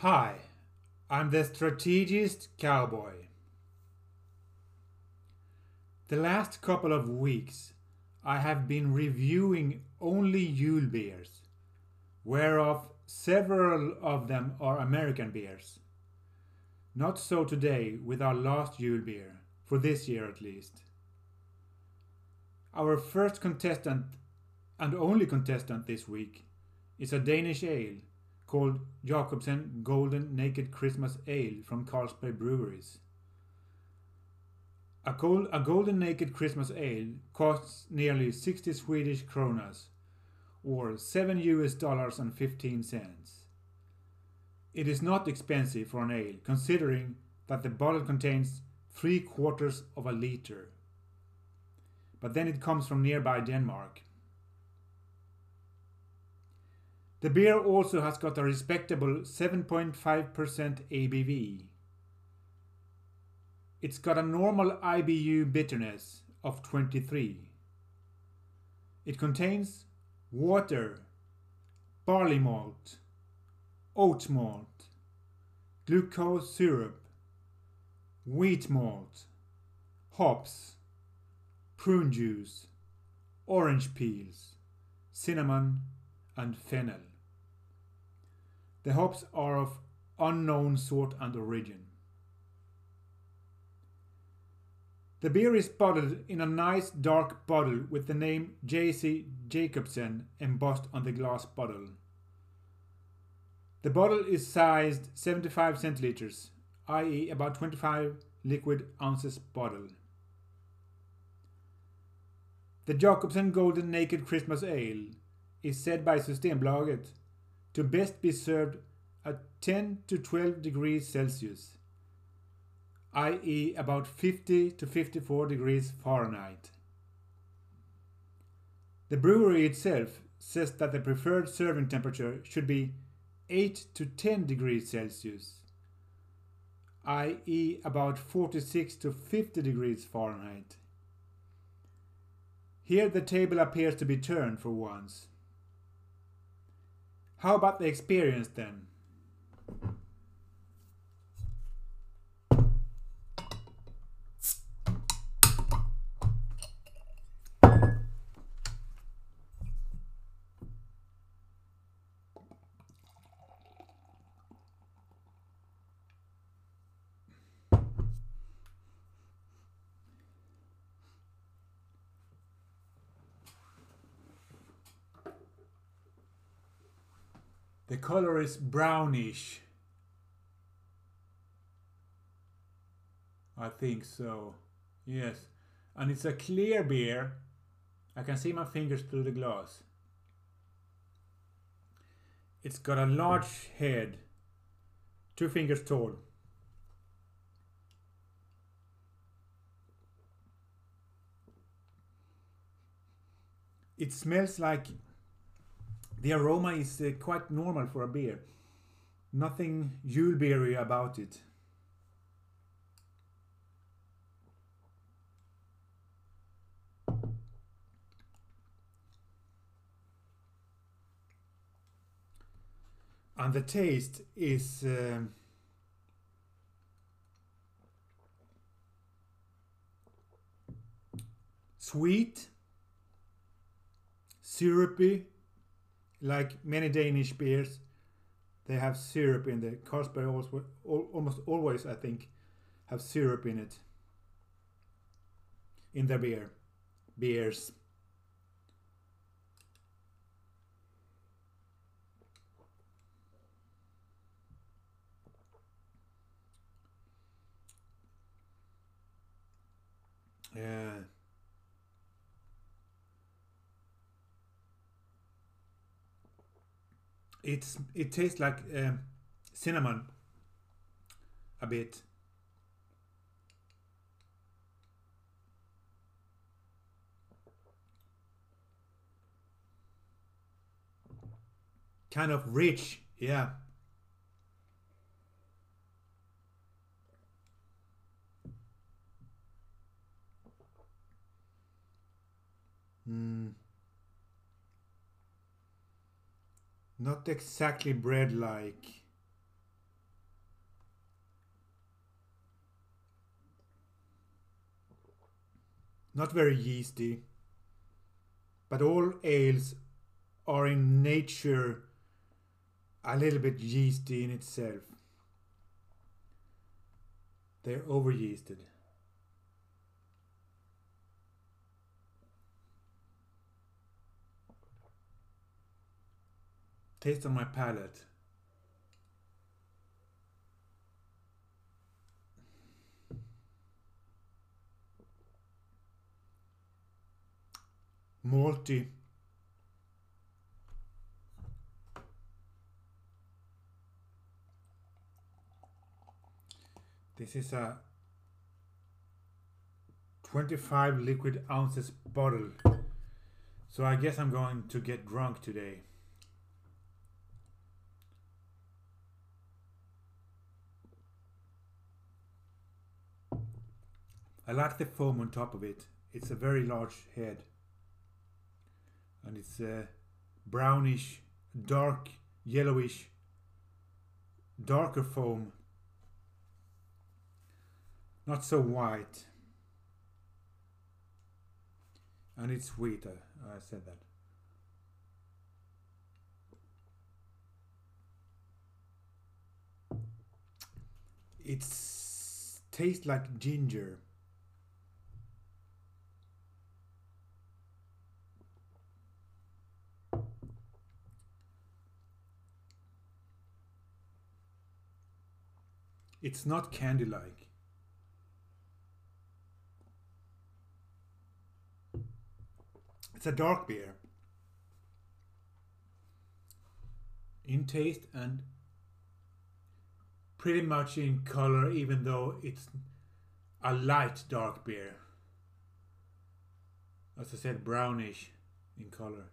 Hi, I'm the strategist cowboy. The last couple of weeks I have been reviewing only Yule beers, whereof several of them are American beers. Not so today with our last Yule beer, for this year at least. Our first contestant and only contestant this week is a Danish ale called Jacobsen Golden Naked Christmas Ale from Carlsberg Breweries. A, gold, a Golden Naked Christmas Ale costs nearly 60 Swedish kronas or 7 US dollars and 15 cents. It is not expensive for an ale considering that the bottle contains 3 quarters of a liter. But then it comes from nearby Denmark The beer also has got a respectable 7.5% ABV. It's got a normal IBU bitterness of 23. It contains water, barley malt, oat malt, glucose syrup, wheat malt, hops, prune juice, orange peels, cinnamon, and fennel. The hops are of unknown sort and origin. The beer is bottled in a nice dark bottle with the name J.C. Jacobsen embossed on the glass bottle. The bottle is sized 75 centiliters, i.e., about 25 liquid ounces bottle. The Jacobsen Golden Naked Christmas Ale is said by Systembolaget to best be served at 10 to 12 degrees Celsius, i.e., about 50 to 54 degrees Fahrenheit. The brewery itself says that the preferred serving temperature should be 8 to 10 degrees Celsius, i.e., about 46 to 50 degrees Fahrenheit. Here the table appears to be turned for once. How about the experience then? The color is brownish. I think so. Yes. And it's a clear beer. I can see my fingers through the glass. It's got a large head. Two fingers tall. It smells like the aroma is uh, quite normal for a beer. Nothing Yuleberry about it. And the taste is uh, sweet, syrupy, like many Danish beers, they have syrup in the Carlsberg almost always, I think, have syrup in it. In their beer. Beers. Yeah. it's it tastes like um, cinnamon. A bit. Kind of rich yeah. Mm. Not exactly bread like. Not very yeasty. But all ales are in nature a little bit yeasty in itself. They're over yeasted. Taste on my palate. Malty. This is a 25 liquid ounces bottle. So I guess I'm going to get drunk today. I like the foam on top of it. It's a very large head. And it's uh, brownish, dark, yellowish, darker foam. Not so white. And it's sweet, I, I said that. It's tastes like ginger. It's not candy like. It's a dark beer. In taste and pretty much in color, even though it's a light dark beer. As I said, brownish in color.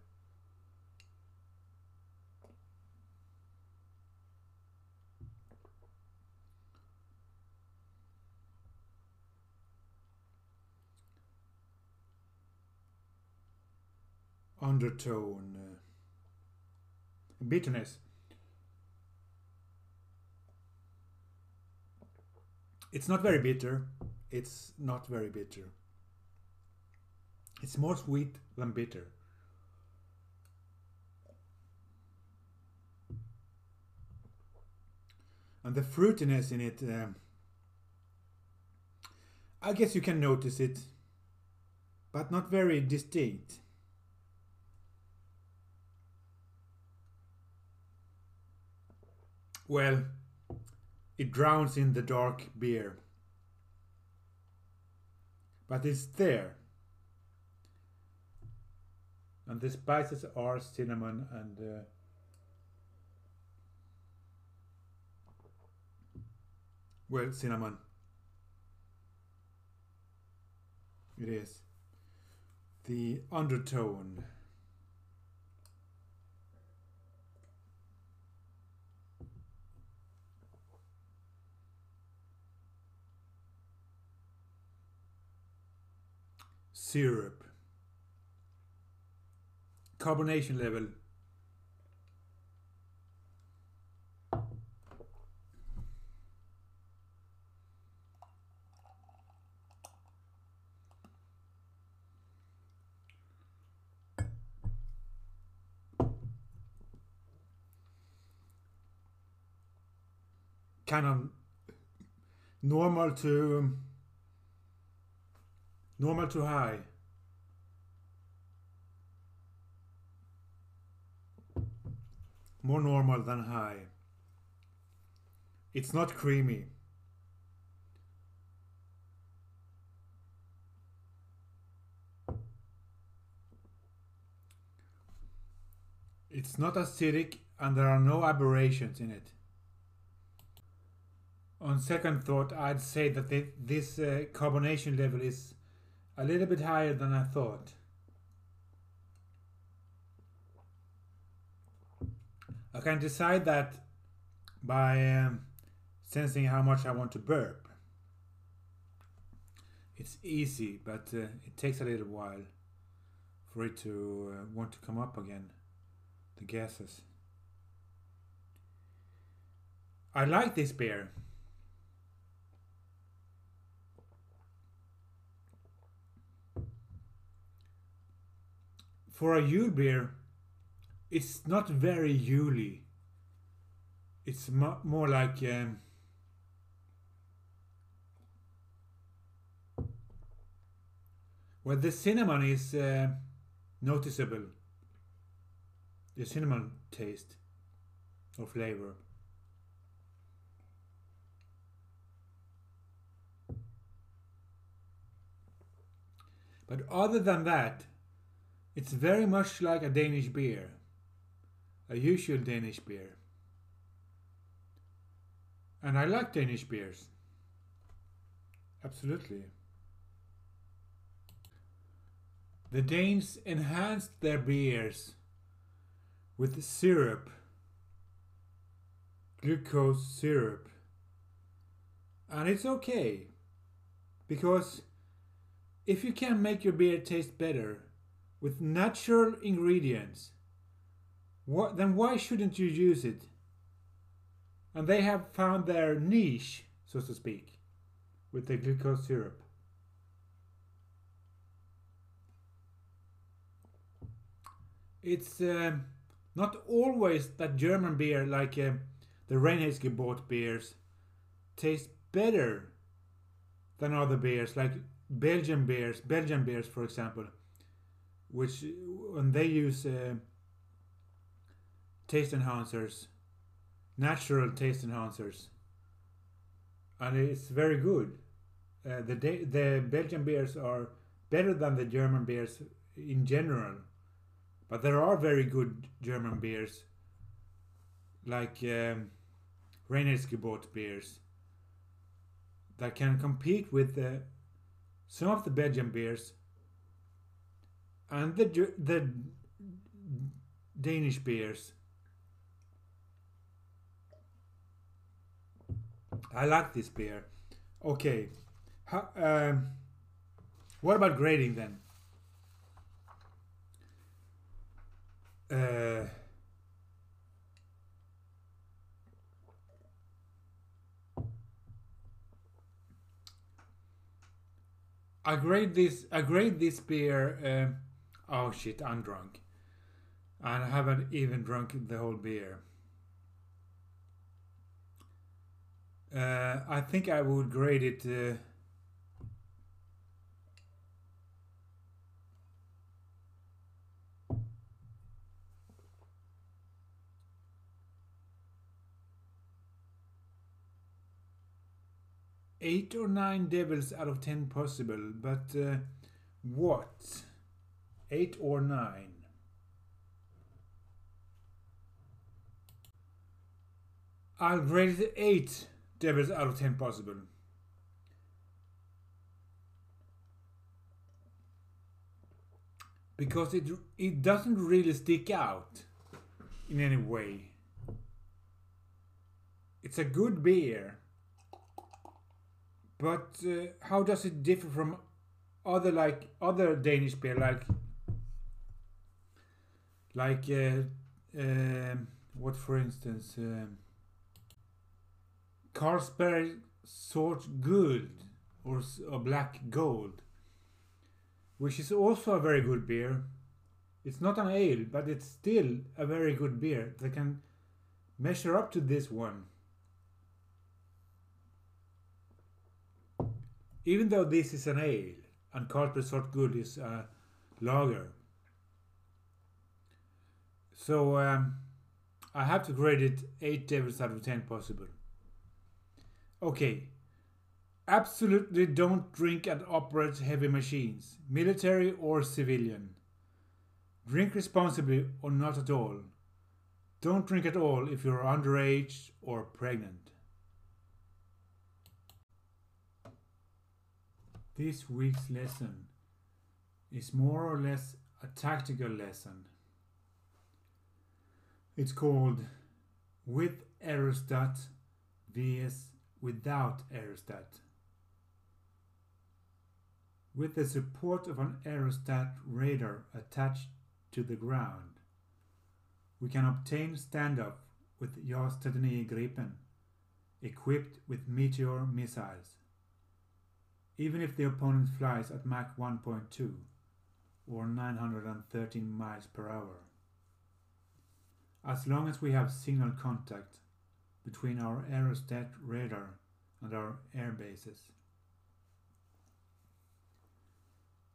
Undertone, uh, bitterness. It's not very bitter. It's not very bitter. It's more sweet than bitter. And the fruitiness in it, um, I guess you can notice it, but not very distinct. Well, it drowns in the dark beer. But it's there. And the spices are cinnamon and uh, well, cinnamon. It is. The undertone. Syrup. Carbonation level. Kind of normal to um, Normal to high. More normal than high. It's not creamy. It's not acidic and there are no aberrations in it. On second thought, I'd say that this uh, carbonation level is a little bit higher than I thought. I can decide that by um, sensing how much I want to burp. It's easy, but uh, it takes a little while for it to uh, want to come up again, the gases. I like this beer. For a Yule beer, it's not very Yuley. It's mo- more like um, well, the cinnamon is uh, noticeable. The cinnamon taste or flavor. But other than that, it's very much like a Danish beer, a usual Danish beer. And I like Danish beers. Absolutely. The Danes enhanced their beers with syrup, glucose syrup. And it's okay because if you can make your beer taste better with natural ingredients, what, then why shouldn't you use it? And they have found their niche, so to speak, with the glucose syrup. It's um not always that German beer, like uh, the Reinheitsgebot beers, taste better than other beers, like Belgian beers, Belgian beers, for example, which when they use uh, taste enhancers, natural taste enhancers, and it's very good. Uh, the the Belgian beers are better than the German beers in general, but there are very good German beers, like um, Reinheitsgebot beers, that can compete with the some of the Belgian beers and the the Danish beers. I like this beer. Okay, How, um, what about grading then? Uh, I grade this. I grade this beer. Uh, oh shit! I'm drunk, and I haven't even drunk the whole beer. Uh, I think I would grade it. Uh, eight or nine devils out of ten possible, but uh, what? Eight or nine? I'll grade it eight devils out of ten possible. Because it it doesn't really stick out in any way. It's a good beer but uh, how does it differ from other like other Danish beer like like uh, uh, what for instance um, Carlsberg Sort Guld or, or Black Gold which is also a very good beer it's not an ale but it's still a very good beer that can measure up to this one even though this is an ale and Carlsberg Sort Guld is a lager. So um, I have to grade it 8 devils out of 10 possible. Okay. Absolutely don't drink and operate heavy machines, military or civilian. Drink responsibly or not at all. Don't drink at all if you're underage or pregnant. This week's lesson is more or less a tactical lesson. It's called With Aerostat vs Without Aerostat. With the support of an aerostat radar attached to the ground, we can obtain standoff with JAS 39 Gripen equipped with Meteor missiles, even if the opponent flies at Mach 1.2 or 913 miles per hour. As long as we have signal contact between our aerostat radar and our air bases.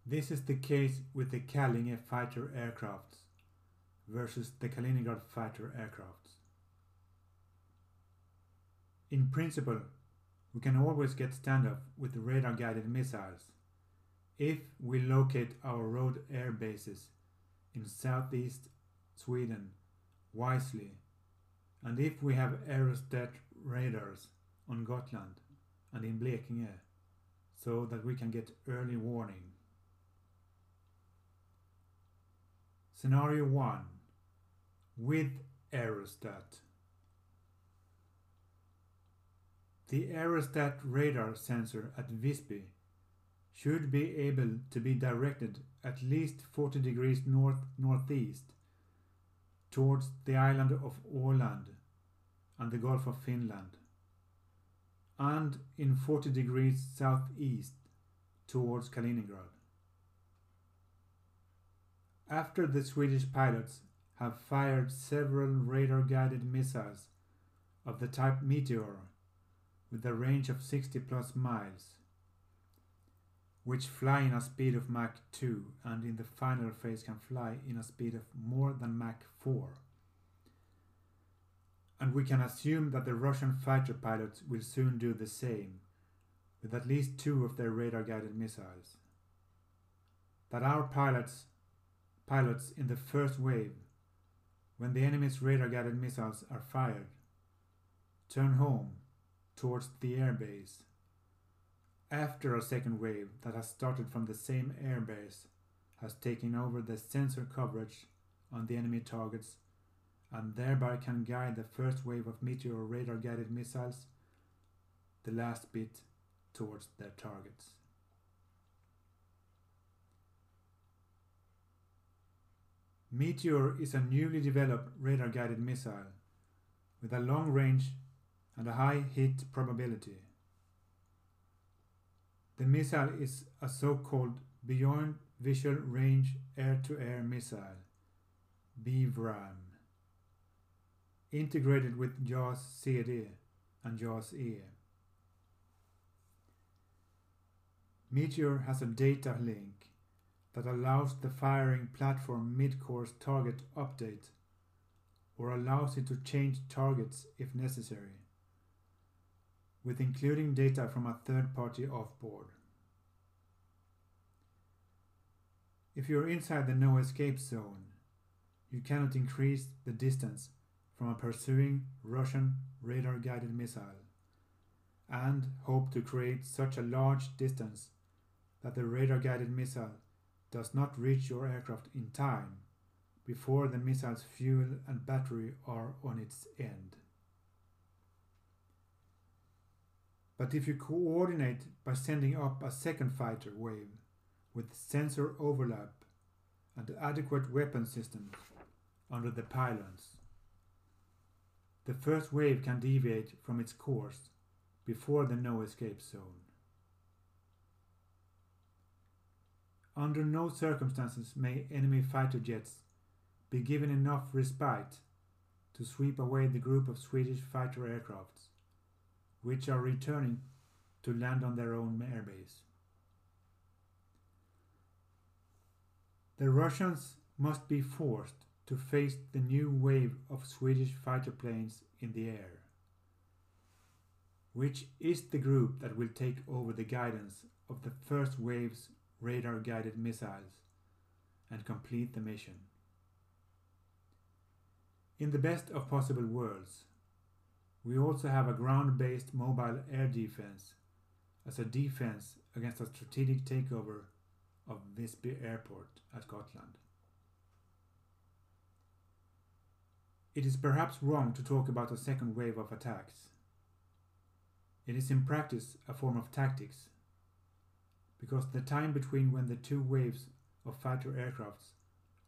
This is the case with the Kallinge fighter aircrafts versus the Kaliningrad fighter aircrafts. In principle, we can always get standoff with radar guided missiles if we locate our road air bases in southeast Sweden wisely and if we have aerostat radars on Gotland and in Blekinge so that we can get early warning. Scenario 1 with aerostat. The aerostat radar sensor at Visby should be able to be directed at least 40 degrees north northeast towards the island of Åland and the Gulf of Finland, and in 40 degrees southeast towards Kaliningrad. After the Swedish pilots have fired several radar guided missiles of the type Meteor with a range of 60 plus miles, which fly in a speed of Mach 2 and in the final phase can fly in a speed of more than Mach 4. And we can assume that the Russian fighter pilots will soon do the same, with at least two of their radar guided missiles. That our pilots pilots in the first wave, when the enemy's radar-guided missiles are fired, turn home towards the airbase. After a second wave that has started from the same airbase has taken over the sensor coverage on the enemy targets and thereby can guide the first wave of meteor radar guided missiles the last bit towards their targets. Meteor is a newly developed radar-guided missile with a long range and a high hit probability. The missile is a so-called Beyond Visual Range Air-to-Air Missile, BVRAM, integrated with JAS CD and JAS E. Meteor has a data link that allows the firing platform mid-course target update or allows it to change targets if necessary, with including data from a third party offboard. If you're inside the no escape zone, you cannot increase the distance from a pursuing Russian radar guided missile and hope to create such a large distance that the radar guided missile does not reach your aircraft in time before the missile's fuel and battery are on its end. But if you coordinate by sending up a second fighter wave with sensor overlap and adequate weapon systems under the pylons, the first wave can deviate from its course before the no escape zone. Under no circumstances may enemy fighter jets be given enough respite to sweep away the group of Swedish fighter aircrafts, which are returning to land on their own airbase. The Russians must be forced to face the new wave of Swedish fighter planes in the air, which is the group that will take over the guidance of the first wave's radar guided missiles and complete the mission. In the best of possible worlds, we also have a ground based mobile air defense as a defense against a strategic takeover of Visby Airport at Gotland. It is perhaps wrong to talk about a second wave of attacks. It is in practice a form of tactics because the time between when the two waves of fighter aircrafts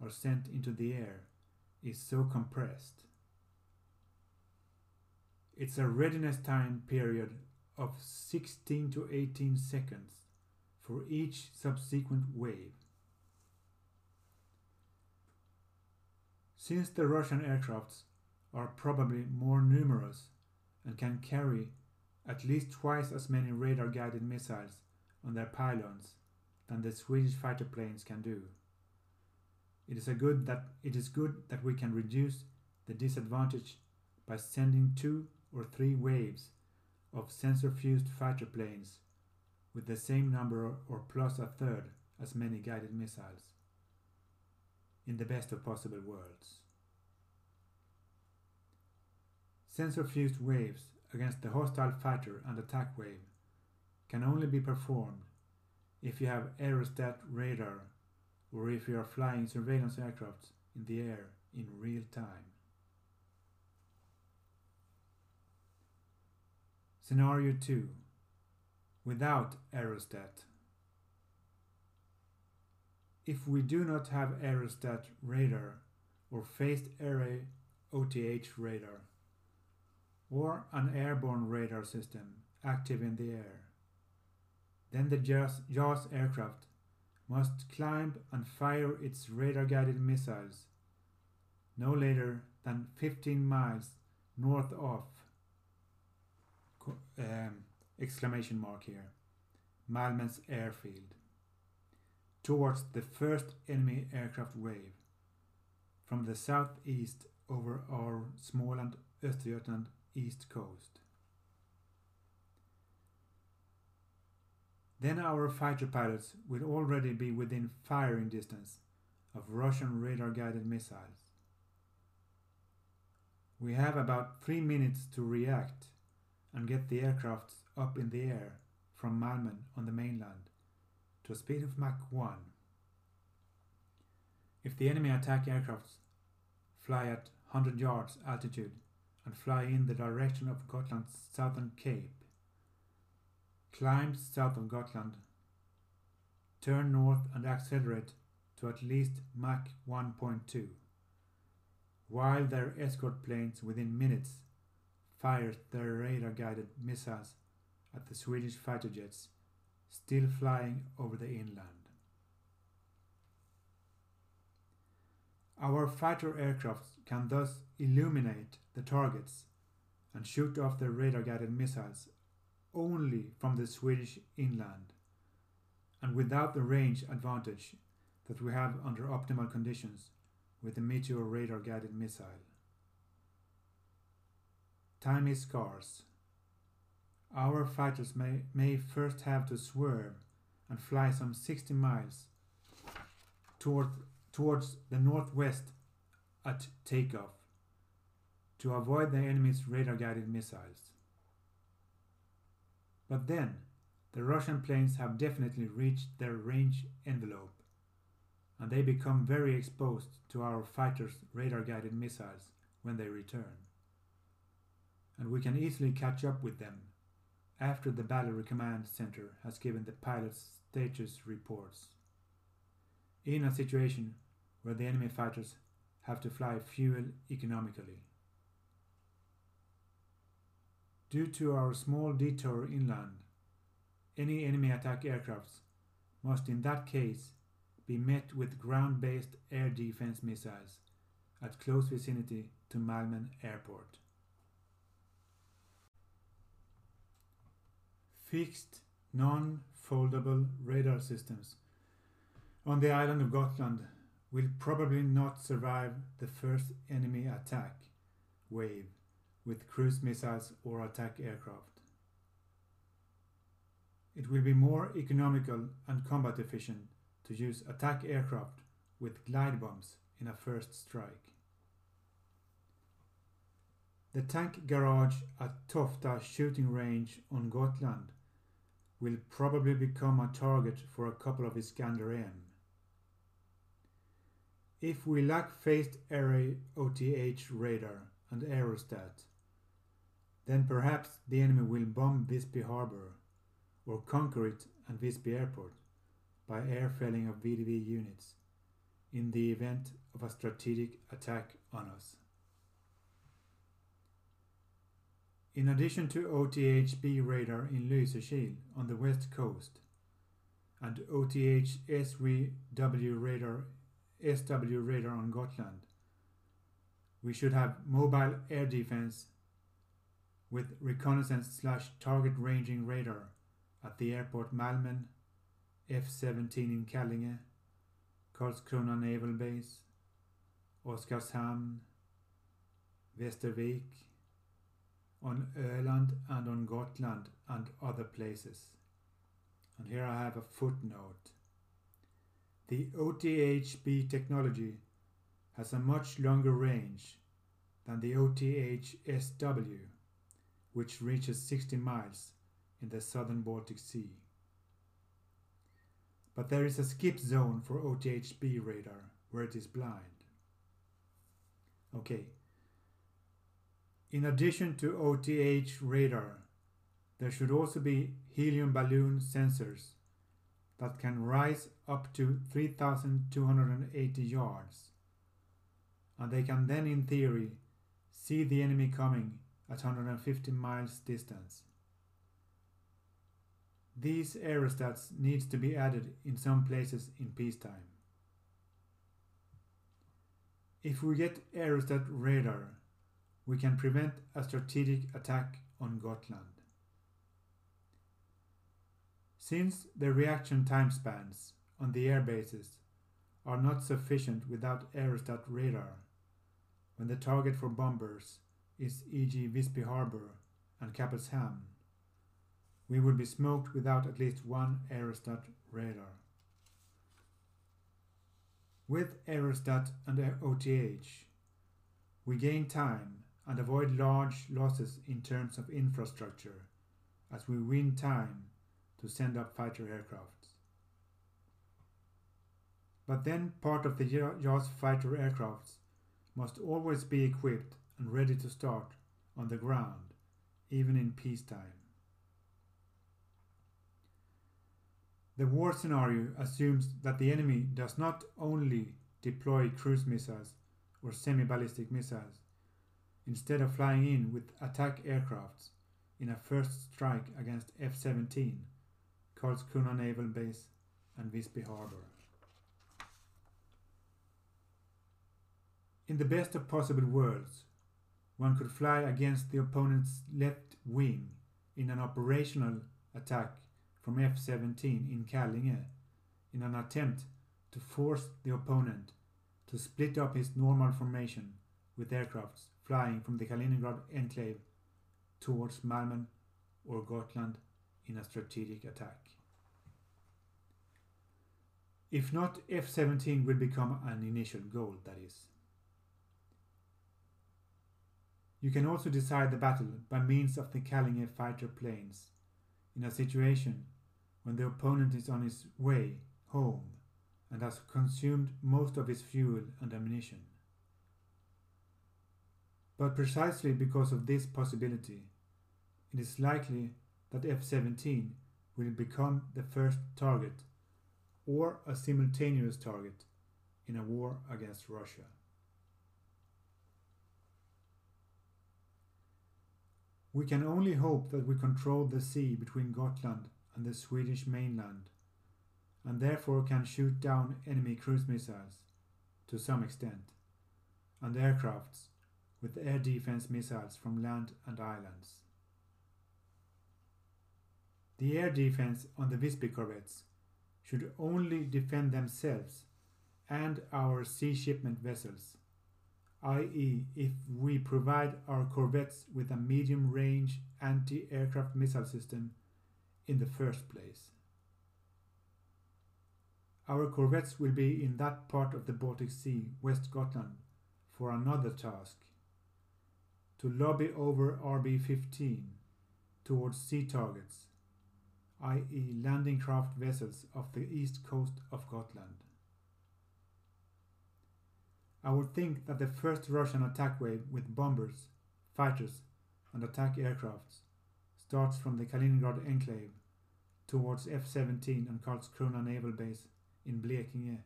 are sent into the air is so compressed. It's a readiness time period of 16 to 18 seconds for each subsequent wave. Since the Russian aircrafts are probably more numerous and can carry at least twice as many radar guided missiles on their pylons than the Swedish fighter planes can do. It is, good that, it is good that we can reduce the disadvantage by sending two or three waves of sensor fused fighter planes with the same number or plus a third as many guided missiles in the best of possible worlds. Sensor fused waves against the hostile fighter and attack wave can only be performed if you have aerostat radar or if you are flying surveillance aircraft in the air in real time. Scenario 2 Without aerostat. If we do not have aerostat radar or phased array OTH radar or an airborne radar system active in the air, then the JAS aircraft must climb and fire its radar-guided missiles no later than 15 miles north of um, exclamation mark here Malmen's airfield towards the first enemy aircraft wave from the southeast over our Småland Östergötland east coast. Then our fighter pilots will already be within firing distance of Russian radar guided missiles. We have about three minutes to react and get the aircrafts up in the air from Malmen on the mainland to a speed of Mach 1. If the enemy attack aircrafts fly at 100 yards altitude and fly in the direction of Gotland's southern cape, climb south of Gotland, turn north and accelerate to at least Mach 1.2, while their escort planes within minutes fired their radar-guided missiles at the Swedish fighter jets still flying over the inland. Our fighter aircraft can thus illuminate the targets and shoot off their radar-guided missiles only from the Swedish inland and without the range advantage that we have under optimal conditions with the Meteor radar guided missile. Time is scarce. Our fighters may, may first have to swerve and fly some 60 miles toward, towards the northwest at takeoff to avoid the enemy's radar guided missiles. But then, the Russian planes have definitely reached their range envelope, and they become very exposed to our fighters' radar-guided missiles when they return. And we can easily catch up with them after the Battery Command Center has given the pilots status reports. In a situation where the enemy fighters have to fly fuel economically. Due to our small detour inland, any enemy attack aircrafts must in that case be met with ground-based air defense missiles at close vicinity to Malmen Airport. Fixed non-foldable radar systems on the island of Gotland will probably not survive the first enemy attack wave with cruise missiles or attack aircraft. It will be more economical and combat efficient to use attack aircraft with glide bombs in a first strike. The tank garage at Tofta shooting range on Gotland will probably become a target for a couple of Iskander M. If we lack phased array OTH radar and aerostat, then perhaps the enemy will bomb Visby harbor or conquer it and Visby airport by air felling of VDV units in the event of a strategic attack on us. In addition to OTHB radar in Lysekil on the west coast and OTHSW radar, SW radar on Gotland, we should have mobile air defense with reconnaissance slash target ranging radar at the airport Malmen, F-17 in Kallinge, Karlskrona Naval Base, Oskarshamn, Västervik, on Öland and on Gotland and other places. And here I have a footnote. The OTHB technology has a much longer range than the OTH-SW, which reaches 60 miles in the southern Baltic Sea. But there is a skip zone for OTHB radar where it is blind. Okay. In addition to OTH radar, there should also be helium balloon sensors that can rise up to 3,280 yards. And they can then, in theory, see the enemy coming at 150 miles distance. These aerostats needs to be added in some places in peacetime. If we get aerostat radar, we can prevent a strategic attack on Gotland. Since the reaction time spans on the air bases are not sufficient without aerostat radar, when the target for bombers is e.g. Visby Harbour and Kappelshamn, we would be smoked without at least one aerostat radar. With aerostat and OTH, we gain time and avoid large losses in terms of infrastructure as we win time to send up fighter aircrafts. But then part of the JAS fighter aircrafts must always be equipped and ready to start on the ground, even in peacetime. The war scenario assumes that the enemy does not only deploy cruise missiles or semi-ballistic missiles, instead of flying in with attack aircrafts in a first strike against F-17, Karlskrona Naval Base and Visby Harbour. In the best of possible worlds, one could fly against the opponent's left wing in an operational attack from F-17 in Kallinge in an attempt to force the opponent to split up his normal formation with aircrafts flying from the Kaliningrad enclave towards Malmen or Gotland in a strategic attack. If not, F-17 will become an initial goal, that is. You can also decide the battle by means of the Kallinge fighter planes in a situation when the opponent is on his way home and has consumed most of his fuel and ammunition. But precisely because of this possibility, it is likely that F-17 will become the first target or a simultaneous target in a war against Russia. We can only hope that we control the sea between Gotland and the Swedish mainland, and therefore can shoot down enemy cruise missiles to some extent, and aircrafts with air defense missiles from land and islands. The air defense on the Visby corvettes should only defend themselves and our sea shipment vessels, i.e., if we provide our corvettes with a medium range anti aircraft missile system in the first place. Our corvettes will be in that part of the Baltic Sea, West Gotland, for another task to lobby over RB 15 towards sea targets, i.e., landing craft vessels off the east coast of Gotland. I would think that the first Russian attack wave with bombers, fighters, and attack aircrafts starts from the Kaliningrad enclave towards F-17 and Karlskrona naval base in Blekinge,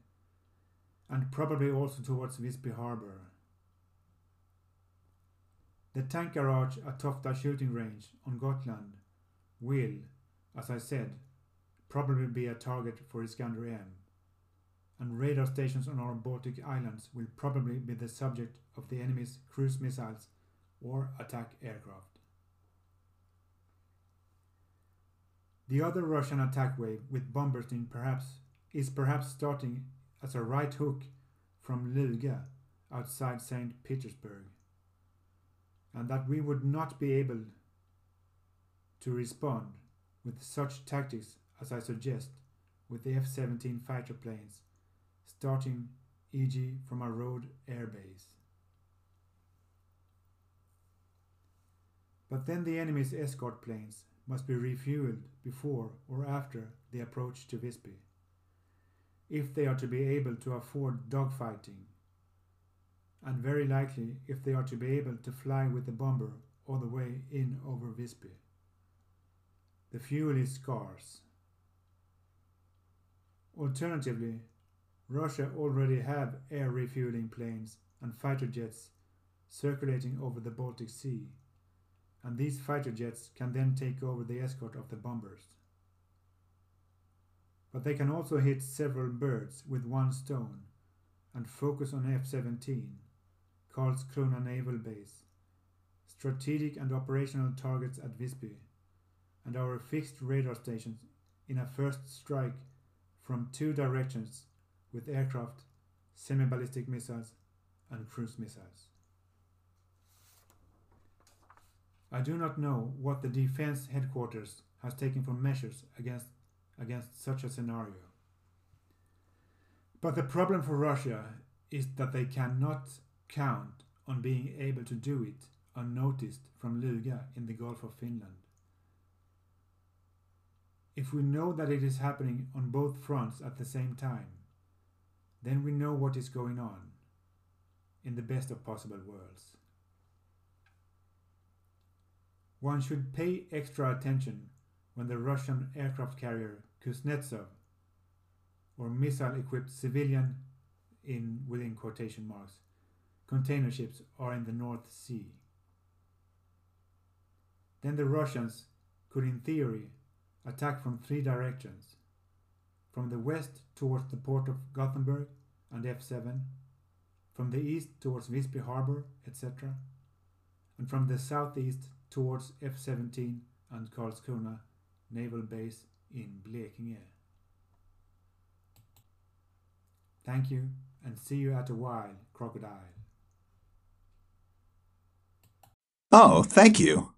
and probably also towards Visby harbour. The tank garage at Tofta shooting range on Gotland will, as I said, probably be a target for Iskander M, and radar stations on our Baltic islands will probably be the subject of the enemy's cruise missiles or attack aircraft. The other Russian attack wave with bombers in perhaps is perhaps starting as a right hook from Luga outside St. Petersburg and that we would not be able to respond with such tactics as I suggest with the F 17 fighter planes, starting e.g. from a road airbase. But then the enemy's escort planes must be refueled before or after the approach to Visby, if they are to be able to afford dogfighting and very likely if they are to be able to fly with the bomber all the way in over Visby. The fuel is scarce. Alternatively, Russia already have air refueling planes and fighter jets circulating over the Baltic Sea, and these fighter jets can then take over the escort of the bombers. But they can also hit several birds with one stone and focus on F 17 Karlskrona Naval Base, strategic and operational targets at Visby, and our fixed radar stations in a first strike from two directions with aircraft, semi-ballistic missiles and cruise missiles. I do not know what the defense headquarters has taken for measures against, against such a scenario. But the problem for Russia is that they cannot count on being able to do it unnoticed from Luga in the Gulf of Finland. If we know that it is happening on both fronts at the same time, then we know what is going on in the best of possible worlds. One should pay extra attention when the Russian aircraft carrier Kuznetsov or missile equipped civilian in within quotation marks container ships are in the North Sea. Then the Russians could, in theory, attack from three directions from the west towards the port of Gothenburg and F7, from the east towards Visby harbor, etc., and from the southeast towards F17 and Karlskrona naval base in Blekinge. Thank you and see you at a while, crocodile. Oh, thank you.